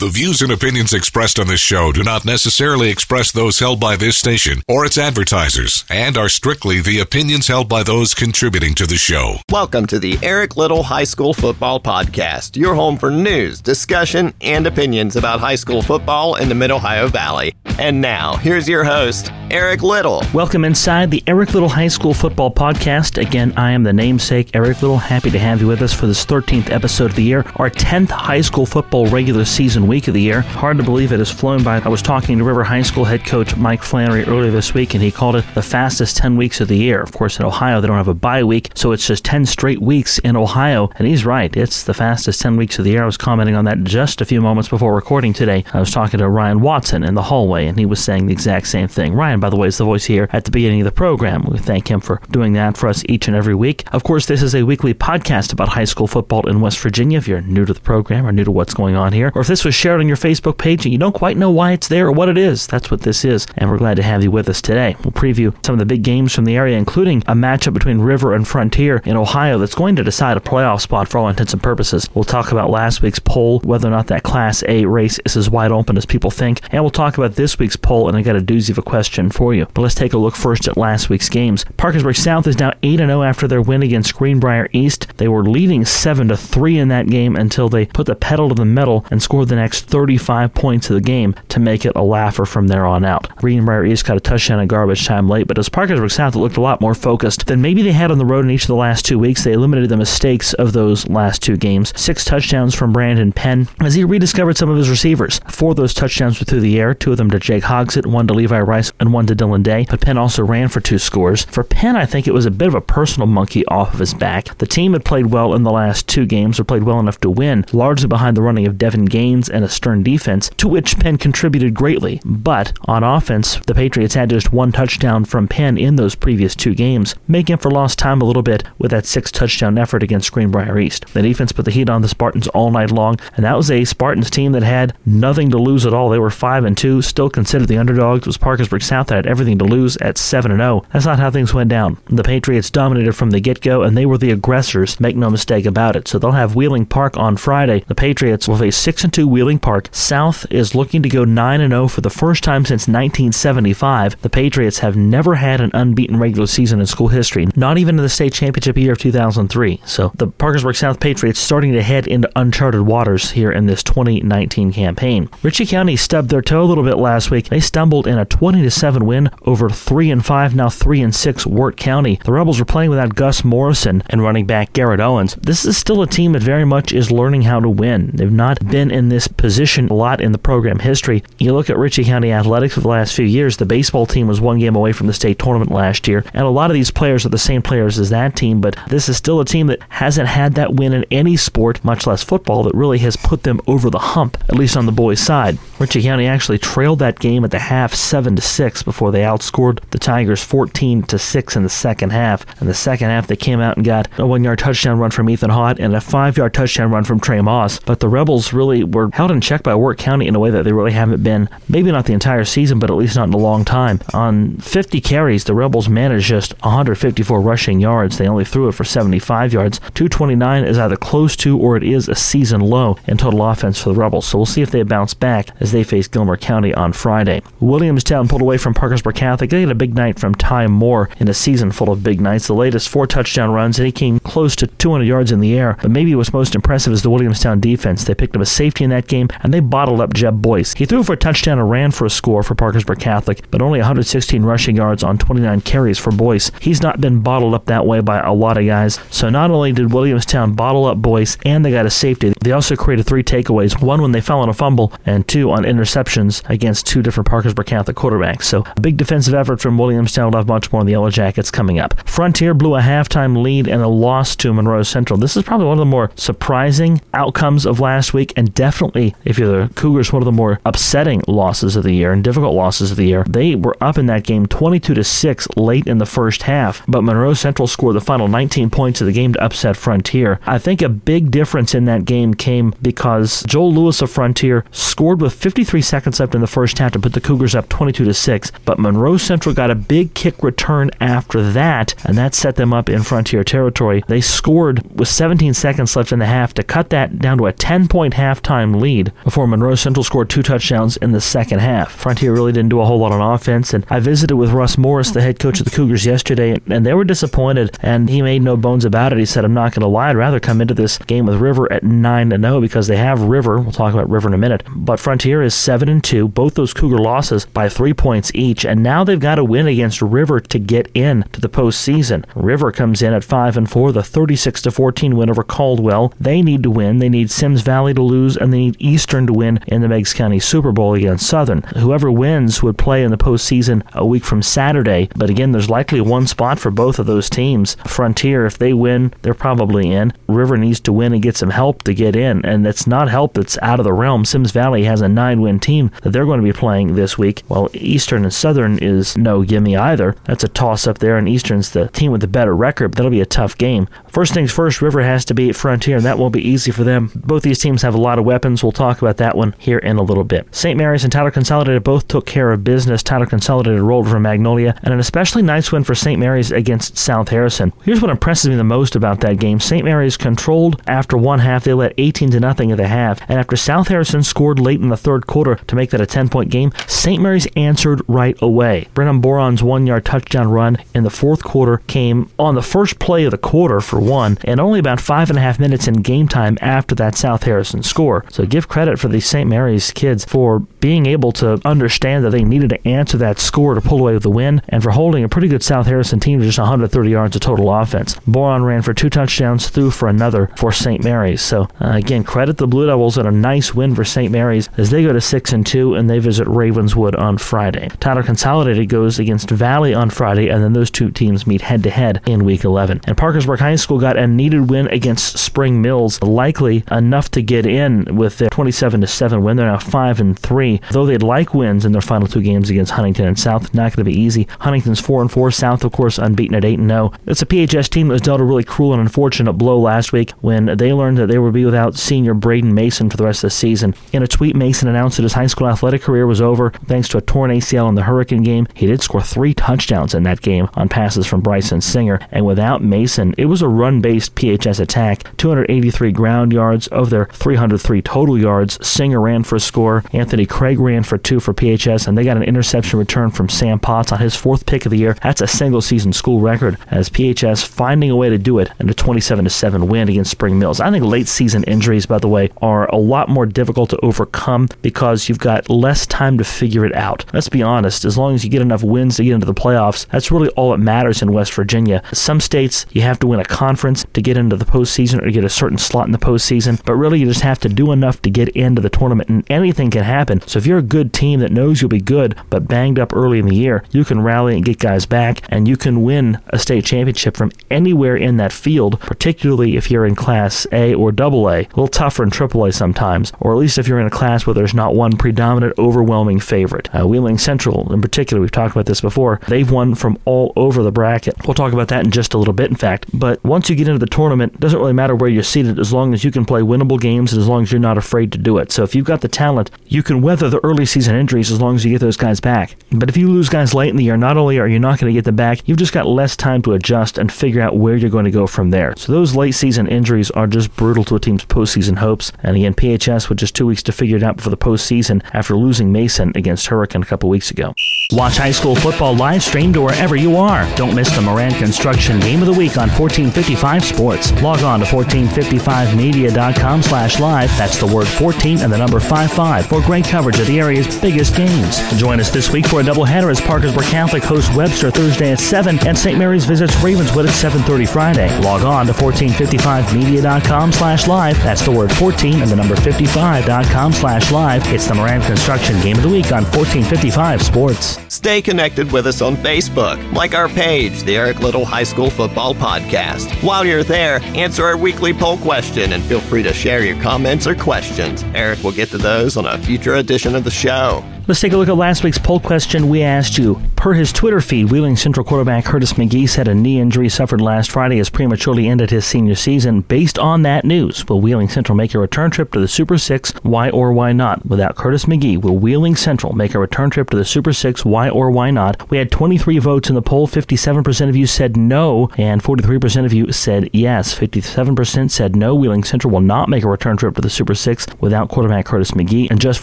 The views and opinions expressed on this show do not necessarily express those held by this station or its advertisers and are strictly the opinions held by those contributing to the show. Welcome to the Eric Little High School Football Podcast, your home for news, discussion, and opinions about high school football in the Mid Ohio Valley. And now, here's your host, Eric Little. Welcome inside the Eric Little High School Football Podcast. Again, I am the namesake, Eric Little. Happy to have you with us for this 13th episode of the year, our 10th high school football regular season week of the year. Hard to believe it has flown by. I was talking to River High School head coach Mike Flannery earlier this week, and he called it the fastest 10 weeks of the year. Of course, in Ohio, they don't have a bye week, so it's just 10 straight weeks in Ohio. And he's right. It's the fastest 10 weeks of the year. I was commenting on that just a few moments before recording today. I was talking to Ryan Watson in the hallway, and he was saying the exact same thing. Ryan, by the way, is the voice here at the beginning of the program. We thank him for doing that for us each and every week. Of course, this is a weekly podcast about high school football in West Virginia. If you're new to the program or new to what's going on here, or if this was shared on your Facebook page and you don't quite know why it's there or what it is, that's what this is. And we're glad to have you with us today. We'll preview some of the big games from the area, including a matchup between River and Frontier in Ohio that's going to decide a playoff spot for all intents and purposes. We'll talk about last week's poll, whether or not that Class A race is as wide open as people think, and we'll talk about this week's poll, and I got a doozy of a question for you. But let's take a look first at last week's games. Parkersburg South is now 8 0 after their win against Greenbrier East. They were leading 7 3 in that game until they put the pedal to the metal and scored the next 35 points of the game to make it a laugher from there on out. Greenbrier East got a touchdown in garbage time late, but as Parkersburg South it looked a lot more focused than maybe they had on the road in each of the last two weeks. They eliminated the mistakes of those last two games. Six touchdowns from Brandon Penn as he rediscovered some of his receivers. Four of those touchdowns were through the air, two of them to Jake Hogsett, one to Levi Rice, and one to Dylan Day. But Penn also ran for two scores. For Penn, I think it was a bit of a personal monkey off of his back. The team had played well in the last two games, or played well enough to win, largely behind the running of Devin Gaines and a stern defense, to which Penn contributed greatly. But on offense, the Patriots had just one touchdown from Penn in those previous two games, making for lost time a little bit with that six touchdown effort against Greenbrier East. The defense put the heat on the Spartans all night long, and that was a Spartans team that had nothing to lose at all. They were five and two, still considered the underdogs. It was Parkersburg South that had everything to lose at seven and zero. That's not how things went down. The Patriots dominated from the get go, and they were the aggressors. Make no mistake about it. So they'll have Wheeling Park on Friday. The Patriots will face six and two Wheeling Park. South is looking to go nine and zero for the first time since 1975. The Patriots have never had an unbeaten regular season in school history, not even in the state championship year of 2003. So the Parkersburg South Patriots starting to head into uncharted waters here in this 2019 campaign. Ritchie County stubbed their toe a little bit last week. They stumbled in a 20 7 win over 3 and 5, now 3 and 6 Wirt County. The Rebels were playing without Gus Morrison and running back Garrett Owens. This is still a team that very much is learning how to win. They've not been in this position a lot in the program history. You look at Ritchie County athletics for the last few years, the baseball team was one game away from the state tournament last year, and a lot of these players are the same players as that team, but this is still a team that hasn't had that win in any sport, much less football, that really has put them over the hump, at least on the boys' side. Ritchie County actually trailed that game at the half 7 to 6 before they outscored the Tigers 14 to 6 in the second half. In the second half, they came out and got a one yard touchdown run from Ethan Hott and a five yard touchdown run from Trey Moss. But the Rebels really were held in check by Wirt County in a way that they really haven't been, maybe not the entire season, but at least not in a long time. On 50 carries, the Rebels managed just 154 rushing yards. They only threw it for 75 yards. 229 is either close to or it is a season low in total offense for the Rebels. So we'll see if they bounce back as they face Gilmer County on Friday. Williamstown pulled away from Parkersburg Catholic. They had a big night from Ty Moore in a season full of big nights. The latest four touchdown runs, and he came close to 200 yards in the air. But maybe what's most impressive is the Williamstown defense. They picked up a safety in that game, and they bottled up Jeb Boyce. He threw for a touchdown and ran for a score for Parkersburg Catholic, but only 116 rushing yards on 29 carries for Boyce. He's not been bottled up that way by a lot of guys. So not only did Williamstown bottle up Boyce, and they got a safety, they also created three takeaways. One when they fell on a fumble, and two on interceptions against two different Parkersburg Catholic quarterbacks. So a big defensive effort from Williamstown. We'll have much more in the Yellow Jackets coming up. Frontier blew a halftime lead and a loss to Monroe Central. This is probably one of the more surprising outcomes of last week, and definitely, if you're the Cougars, one of the more upsetting losses of the year and difficult losses of the year. They were up in that game 22 to 6 late in the first half, but Monroe Central scored the final 19 points of the game to upset Frontier. I think a big difference in that game came because Joel Lewis of Frontier scored with 53 seconds left in the first half to put the Cougars up 22 to 6, but Monroe Central got a big kick return after that, and that set them up in Frontier territory. They scored with 17 seconds left in the half to cut that down to a 10 point halftime lead before Monroe Central scored two touchdowns in the second half. Frontier really didn't do a whole lot on offense, and I visited with Russ Morris, the head coach of the Cougars, yesterday, and they were disappointed, and he made no bones about it. He said, I'm not going to lie, I'd rather come into this game with River at 9 0 because they have River. We'll talk about River in a minute. But Frontier is 7 and 2, both those Cougar losses by three points each, and now they've got to win against River to get in to the postseason. River comes in at 5 and 4, the 36 to 14 win over Caldwell. They need to win. They need Symmes Valley to lose, and they need Eastern to win in the Meigs County Super Bowl against Southern. Whoever wins would play in the postseason a week from Saturday, but again, there's likely one spot for both of those teams. Frontier, if they win, they're probably in. River needs to win and get some help to get in, and it's not help that's out of the realm. Symmes Valley has a nine win team that they're going to be playing this week, while Eastern and Southern is no gimme either. That's a toss up there, and Eastern's the team with the better record. That'll be a tough game. First things first, River has to beat Frontier, and that won't be easy for them. Both these teams have a lot of weapons. We'll talk about that one here in a little bit. St. Mary's and Tyler Consolidated both took care of business. Tyler Consolidated rolled over Magnolia, and an especially nice win for St. Mary's against South Harrison. Here's what impresses me the most about that game. St. Mary's controlled after one half. They led 18 to nothing at the half, and after South Harrison scored late in the third quarter to make that a 10-point game, St. Mary's answered right away. Brennan Boron's one-yard touchdown run in the fourth quarter came on the first play of the quarter for one, and only about five and a half minutes in game time after that South Harrison score. So give credit for these St. Mary's kids for being able to understand that they needed to answer that score to pull away with the win, and for holding a pretty good South Harrison team to just 130 yards of total offense. Boron ran for two touchdowns, threw for another for St. Mary's. So uh, again, credit the Blue Devils and a nice win for St. Mary's as they go to six and two and they visit Ravenswood on Friday. Tyler Consolidated goes against Valley on Friday, and then those two teams meet head to head in Week 11. And Parkersburg High School got a needed win against Spring Mills, likely enough to get in with their 27 to seven win. They're now five and three, though they'd like wins in their final two games against Huntington and South. Not going to be easy. Huntington's four and four. South, of course, unbeaten at eight and zero. It's a PHS team that was dealt a really cruel and unfortunate blow last week when they learned that they would be without senior Braden Mason for the rest of the season. In a tweet, Mason announced that his high school athletic career was over thanks to a torn ACL in the Hurricane game. He did score three touchdowns in that game on passes from Bryson Singer, and without Mason, it was a run-based PHS attack. 283 ground yards of their 303 total yards. Singer ran for a score. Anthony Craig ran for two for PHS, and they got an interception return from Sam Potts on his fourth pick of the year. That's a single-season school record as PHS finding a way to do it in a 27 7 win against Spring Mills. I think late season injuries, by the way, are a lot more difficult to overcome because you've got less time to figure it out. Let's be honest, as long as you get enough wins to get into the playoffs, that's really all that matters in West Virginia. Some states, you have to win a conference to get into the postseason or to get a certain slot in the postseason, but really you just have to do enough to get into the tournament, and anything can happen. So if you're a good team that knows you'll be good, but banged up early in the year, you can rally and get guys back, and you can win a state championship from anywhere in that field, particularly if you're in Class A or Double A. A little tougher in Triple A sometimes, or at least if you're in a class where there's not one predominant, overwhelming favorite. Uh, Wheeling Central, in particular, we've talked about this before, they've won from all over the bracket. We'll talk about that in just a little bit, in fact. But once you get into the tournament, it doesn't really matter where you're seated as long as you can play winnable games and as long as you're not afraid to do it. So if you've got the talent, you can weather the early season injuries as long as you get those guys back. But if you lose guys late in the year, not only are you not going to get them back, you've just got less time to adjust and figure out where you're going to go from there. So those late season injuries are just brutal to a team's postseason hopes. And again, PHS with just two weeks to figure it out before the postseason after losing Mason against Hurricane a couple weeks ago. Watch high school football live streamed to wherever you are. Don't miss the Moran Construction Game of the Week on 1455 Sports. Log on to 1455media.com slash live. That's the word 14 and the number 55 for great coverage of the area's biggest games. Join us this week for a doubleheader as Parkersburg Catholic hosts Webster Thursday at 7 and St. Mary's visits Ravenswood at 7.30 Friday. Log on to 1455media.com slash live. That's the word 14 and the number 55.com slash live. It's the Moran Construction Game of the Week on 1455 Sports. Stay connected with us on Facebook. Like our page, the Eric Little High School Football Podcast. While you're there, answer our weekly poll question and feel free to share your comments or questions. Eric will get to those on a future edition of the show. Let's take a look at last week's poll question. We asked you, per his Twitter feed, Wheeling Central quarterback Curtis McGee said a knee injury suffered last Friday has prematurely ended his senior season. Based on that news, will Wheeling Central make a return trip to the Super Six? Why or why not? Without Curtis McGee, will Wheeling Central make a return trip to the Super Six? Why or why not? We had 23 votes in the poll. 57% of you said no, and 43% of you said yes. 57% said no. Wheeling Central will not make a return trip to the Super Six without quarterback Curtis McGee, and just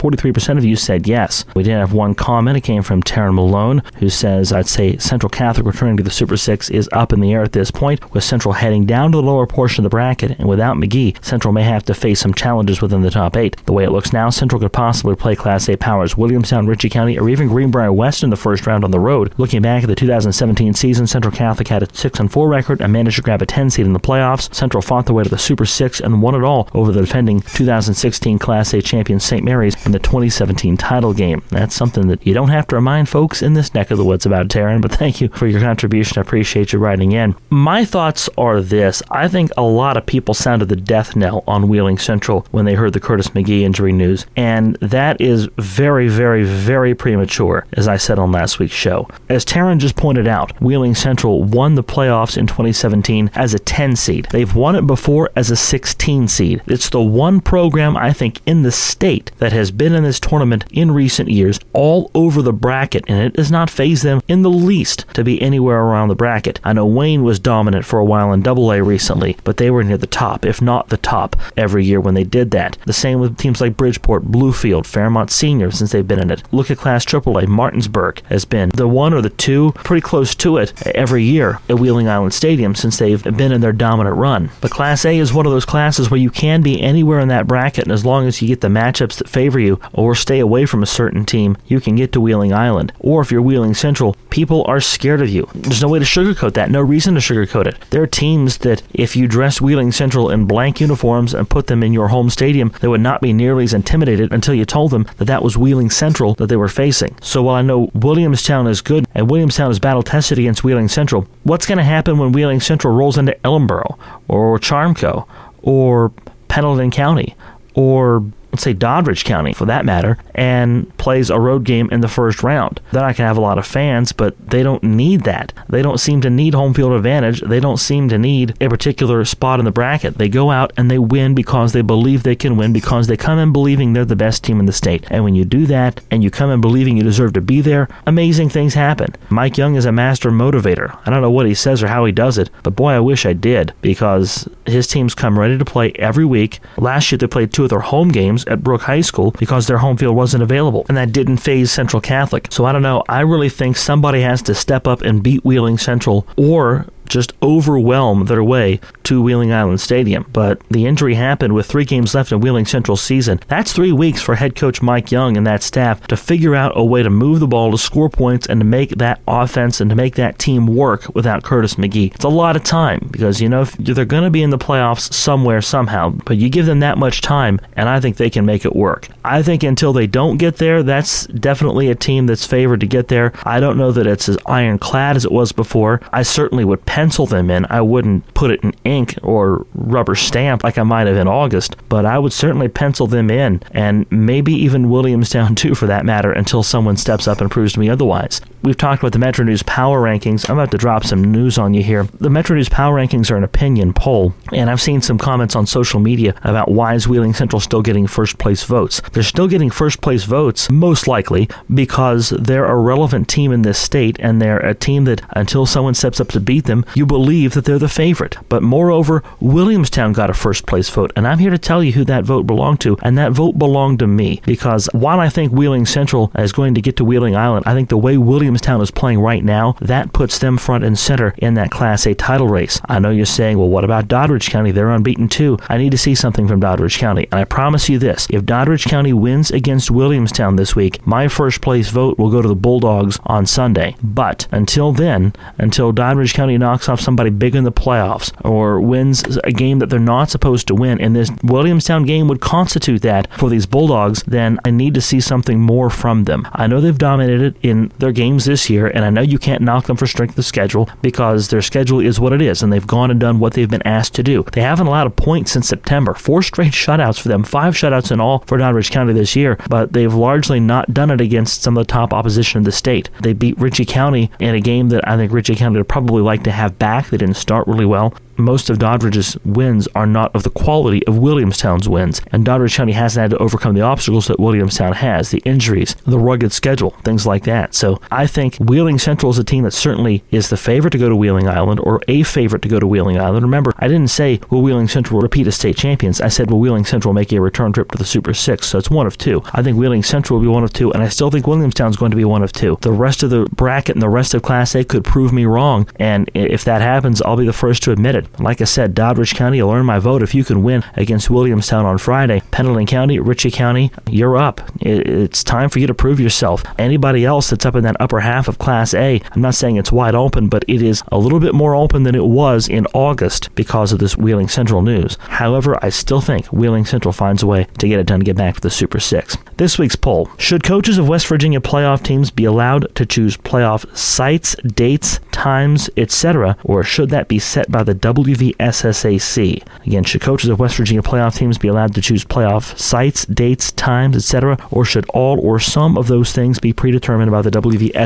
43% of you said yes. We did have one comment. It came from Taryn Malone, who says, I'd say Central Catholic returning to the Super Six is up in the air at this point, with Central heading down to the lower portion of the bracket, and without McGee, Central may have to face some challenges within the top eight. The way it looks now, Central could possibly play Class A powers Williamstown, Ritchie County, or even Greenbrier West in the first round on the road. Looking back at the 2017 season, Central Catholic had a 6 and 4 record and managed to grab a 10 seed in the playoffs. Central fought their way to the Super Six and won it all over the defending 2016 Class A champion St. Mary's in the 2017 title game. That's something that you don't have to remind folks in this neck of the woods about, Taryn, but thank you for your contribution. I appreciate you writing in. My thoughts are this I think a lot of people sounded the death knell on Wheeling Central when they heard the Curtis McGee injury news, and that is very, very, very premature, as I said on last week's show. As Taryn just pointed out, Wheeling Central won the playoffs in 2017 as a 10 seed. They've won it before as a 16 seed. It's the one program I think in the state that has been in this tournament in recent years all over the bracket, and it does not faze them in the least to be anywhere around the bracket. I know Wayne was dominant for a while in Double A recently, but they were near the top, if not the top, every year when they did that. The same with teams like Bridgeport, Bluefield, Fairmont Senior since they've been in it. Look at Class AAA. Martinsburg has been the one or the two, pretty close to it every year at Wheeling Island Stadium since they've been in their dominant run. But Class A is one of those classes where you can be anywhere in that bracket, and as long as you get the matchups that favor you or stay away from a certain team, you can get to Wheeling Island. Or if you're Wheeling Central, people are scared of you. There's no way to sugarcoat that, no reason to sugarcoat it. There are teams that, if you dress Wheeling Central in blank uniforms and put them in your home stadium, they would not be nearly as intimidated until you told them that that was Wheeling Central that they were facing. So while I know Williamstown is good and Williamstown is battle tested against Wheeling Central, what's going to happen when Wheeling Central rolls into Ellenboro or Charmco or Pendleton County or let's say Doddridge County for that matter, and plays a road game in the first round. Then I can have a lot of fans, but they don't need that. They don't seem to need home field advantage. They don't seem to need a particular spot in the bracket. They go out and they win because they believe they can win, because they come in believing they're the best team in the state. And when you do that and you come in believing you deserve to be there, amazing things happen. Mike Young is a master motivator. I don't know what he says or how he does it, but boy, I wish I did because his teams come ready to play every week. Last year they played two of their home games at Brooke High School because their home field wasn't available, and that didn't faze Central Catholic. So I don't know. I really think somebody has to step up and beat Wheeling Central or just overwhelm their way to Wheeling Island Stadium. But the injury happened with three games left in Wheeling Central's season. That's three weeks for head coach Mike Young and that staff to figure out a way to move the ball, to score points, and to make that offense and to make that team work without Curtis McGee. It's a lot of time because, you know, they're going to be in the playoffs somewhere, somehow, but you give them that much time, and I think they can make it work. I think until they don't get there, that's definitely a team that's favored to get there. I don't know that it's as ironclad as it was before. I certainly would pencil them in. I wouldn't put it in ink or rubber stamp like I might have in August, but I would certainly pencil them in, and maybe even Williamstown too, for that matter, until someone steps up and proves to me otherwise. We've talked about the Metro News Power Rankings. I'm about to drop some news on you here. The Metro News Power Rankings are an opinion poll, and I've seen some comments on social media about why is Wheeling Central still getting first place votes. They're still getting first place votes, most likely, because they're a relevant team in this state, and they're a team that, until someone steps up to beat them, you believe that they're the favorite. But moreover, Williamstown got a first place vote, and I'm here to tell you who that vote belonged to, and that vote belonged to me. Because while I think Wheeling Central is going to get to Wheeling Island, I think the way Williamstown is playing right now, that puts them front and center in that Class A title race. I know you're saying, well, what about Doddridge County? They're unbeaten too. I need to see something from Doddridge County, and I promise you this if Doddridge County wins against Williamstown this week, my first place vote will go to the Bulldogs on Sunday. But until then, until Doddridge County knocks off somebody big in the playoffs or wins a game that they're not supposed to win, and this Williamstown game would constitute that for these Bulldogs, then I need to see something more from them. I know they've dominated in their this year, and I know you can't knock them for strength of schedule because their schedule is what it is, and they've gone and done what they've been asked to do. They haven't allowed a point since September. Four straight shutouts for them, five shutouts in all for Doddridge County this year, but they've largely not done it against some of the top opposition in the state. They beat Ritchie County in a game that I think Ritchie County would probably like to have back. They didn't start really well most of Doddridge's wins are not of the quality of Williamstown's wins, and Doddridge County hasn't had to overcome the obstacles that Williamstown has the injuries, the rugged schedule, things like that. So I think Wheeling Central is a team that certainly is the favorite to go to Wheeling Island or a favorite to go to Wheeling Island. Remember, I didn't say will Wheeling Central repeat as state champions. I said will Wheeling Central make a return trip to the Super Six. So it's one of two. I think Wheeling Central will be one of two, and I still think Williamstown is going to be one of two. The rest of the bracket and the rest of Class A could prove me wrong, and if that happens, I'll be the first to admit it. Like I said, Doddridge County, you'll earn my vote if you can win against Williamstown on Friday. Pendleton County, Ritchie County, you're up. It's time for you to prove yourself. Anybody else that's up in that upper half of Class A, I'm not saying it's wide open, but it is a little bit more open than it was in August because of this Wheeling Central news. However, I still think Wheeling Central finds a way to get it done to get back to the Super Six. This week's poll Should coaches of West Virginia playoff teams be allowed to choose playoff sites, dates, times, etc., or should that be set by the WVSS? SAC. Again, should coaches of West Virginia playoff teams be allowed to choose playoff sites, dates, times, etc., or should all or some of those things be predetermined by the WVSSAC?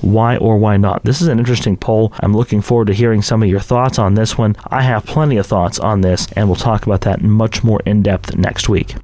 Why or why not? This is an interesting poll. I'm looking forward to hearing some of your thoughts on this one. I have plenty of thoughts on this, and we'll talk about that much more in depth next week.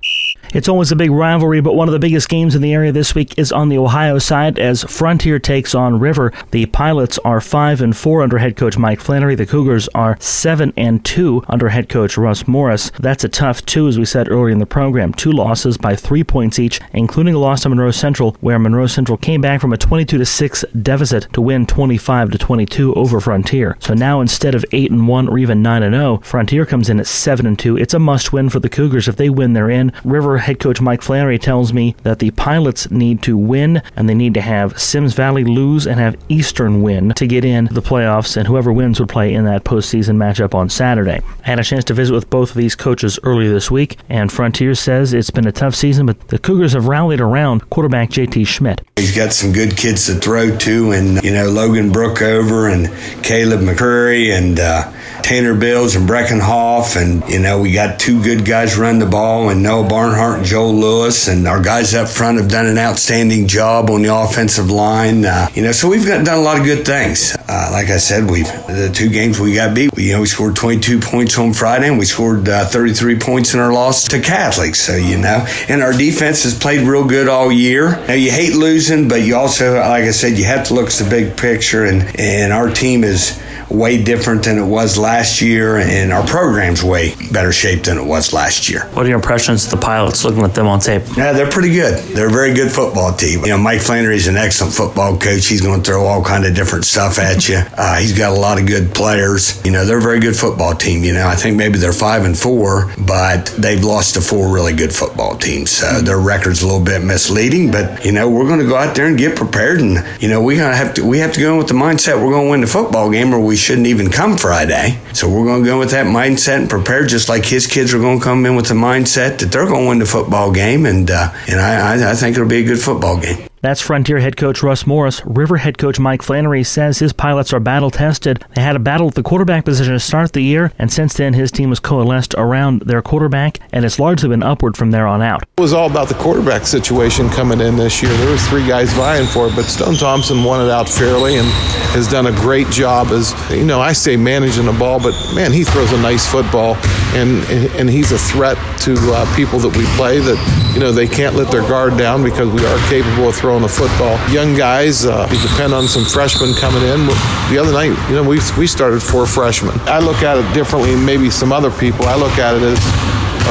It's always a big rivalry, but one of the biggest games in the area this week is on the Ohio side as Frontier takes on River. The Pilots are 5 and 4 under head coach Mike Flannery. The Cougars are 7 and 2 under head coach Russ Morris. That's a tough two, as we said earlier in the program. Two losses by three points each, including a loss to Monroe Central, where Monroe Central came back from a 22 to 6 deficit to win 25 to 22 over Frontier. So now instead of 8 and 1 or even 9 and 0, Frontier comes in at 7 and 2. It's a must win for the Cougars. If they win, they're in. River head coach Mike Flannery tells me that the pilots need to win and they need to have Symmes Valley lose and have Eastern win to get in the playoffs, and whoever wins would play in that postseason matchup on Saturday. I had a chance to visit with both of these coaches earlier this week, and Frontier says it's been a tough season, but the Cougars have rallied around quarterback JT Schmidt. He's got some good kids to throw to, and, you know, Logan Brookover and Caleb McCurry and, uh, Tanner Bills and Breckenhoff, and you know we got two good guys run the ball, and Noah Barnhart and Joel Lewis, and our guys up front have done an outstanding job on the offensive line. Uh, you know, so we've got, done a lot of good things. Uh, like I said, we've the two games we got beat. We, you know, we scored 22 points on Friday, and we scored uh, 33 points in our loss to Catholics. So you know, and our defense has played real good all year. Now you hate losing, but you also, like I said, you have to look at the big picture, and and our team is way different than it was last year, and our program's way better shape than it was last year. What are your impressions of the pilots looking at them on tape? Yeah, they're pretty good. They're a very good football team. You know, Mike Flannery's an excellent football coach. He's going to throw all kind of different stuff at you. Uh, he's got a lot of good players. You know, they're a very good football team. You know, I think maybe they're five and four, but they've lost to four really good football teams. So their record's a little bit misleading. But you know, we're going to go out there and get prepared, and you know, we gonna have to we have to go in with the mindset we're going to win the football game, or we shouldn't even come Friday. So we're going to go in with that mindset and prepare just like his kids are going to come in with the mindset that they're going to win the football game. And, uh, and I, I think it'll be a good football game. That's Frontier head coach Russ Morris. River head coach Mike Flannery says his pilots are battle tested. They had a battle at the quarterback position to start the year, and since then his team has coalesced around their quarterback, and it's largely been upward from there on out. It was all about the quarterback situation coming in this year. There was three guys vying for it, but Stone Thompson won it out fairly and has done a great job as you know. I say managing the ball, but man, he throws a nice football, and and he's a threat to uh, people that we play. That you know they can't let their guard down because we are capable of throwing throwing the football. Young guys, uh, we depend on some freshmen coming in. The other night, you know, we, we started four freshmen. I look at it differently maybe some other people. I look at it as,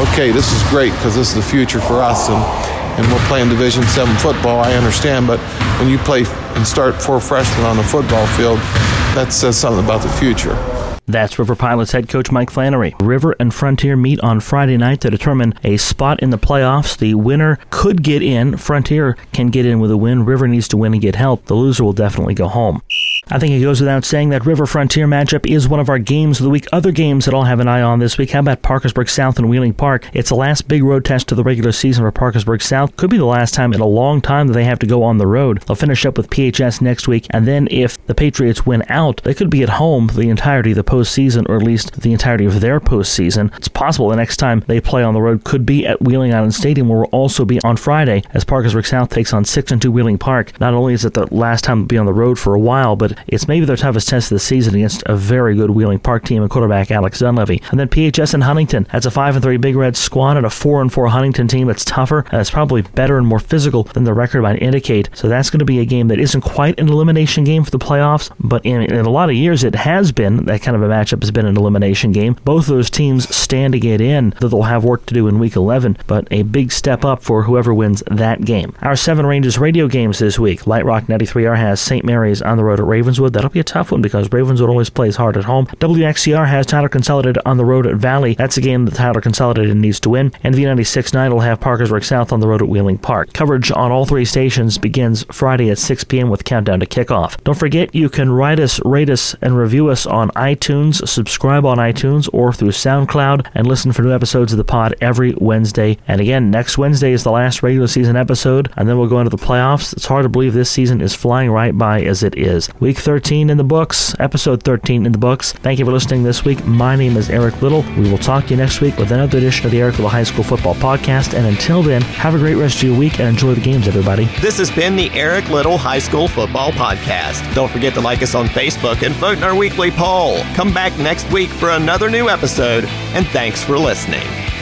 okay, this is great because this is the future for us. And, and we're playing Division Seven football. I understand, but when you play and start four freshmen on the football field, that says something about the future. That's River Pilots head coach Mike Flannery. River and Frontier meet on Friday night to determine a spot in the playoffs. The winner could get in. Frontier can get in with a win. River needs to win and get help. The loser will definitely go home. I think it goes without saying that River Frontier matchup is one of our games of the week. Other games that I'll have an eye on this week. How about Parkersburg South and Wheeling Park? It's the last big road test of the regular season for Parkersburg South. Could be the last time in a long time that they have to go on the road. They'll finish up with PHS next week, and then if the Patriots win out, they could be at home the entirety of the postseason, or at least the entirety of their postseason. It's possible the next time they play on the road could be at Wheeling Island Stadium, where we'll also be on Friday as Parkersburg South takes on six and two Wheeling Park. Not only is it the last time they'll be on the road for a while, but it's maybe their toughest test of the season against a very good Wheeling Park team and quarterback Alex Dunleavy. And then PHS and Huntington. That's a five and three Big Red squad and a four and four Huntington team that's tougher and it's probably better and more physical than the record might indicate. So that's going to be a game that isn't quite an elimination game for the playoffs, but in, in a lot of years it has been. That kind of a matchup has been an elimination game. Both those teams stand to get in, though they'll have work to do in week 11, but a big step up for whoever wins that game. Our Seven Rangers radio games this week. Light Rock 93R has St. Mary's on the road at Ravenswood. That'll be a tough one because Ravenswood always plays hard at home. WXCR has Tyler Consolidated on the road at Valley. That's a game that Tyler Consolidated needs to win. And V96.9 will have Parkersburg South on the road at Wheeling Park. Coverage on all three stations begins Friday at 6 p.m. with countdown to kickoff. Don't forget you can write us, rate us, and review us on iTunes, subscribe on iTunes or through SoundCloud, and listen for new episodes of the pod every Wednesday. And again, next Wednesday is the last regular season episode, and then we'll go into the playoffs. It's hard to believe this season is flying right by as it is. Week 13 in the books, episode 13 in the books. Thank you for listening this week. My name is Eric Little. We will talk to you next week with another edition of the Eric Little High School Football Podcast. And until then, have a great rest of your week and enjoy the games, everybody. This has been the Eric Little High School Football Podcast. Don't forget to like us on Facebook and vote in our weekly poll. Come back next week for another new episode, and thanks for listening.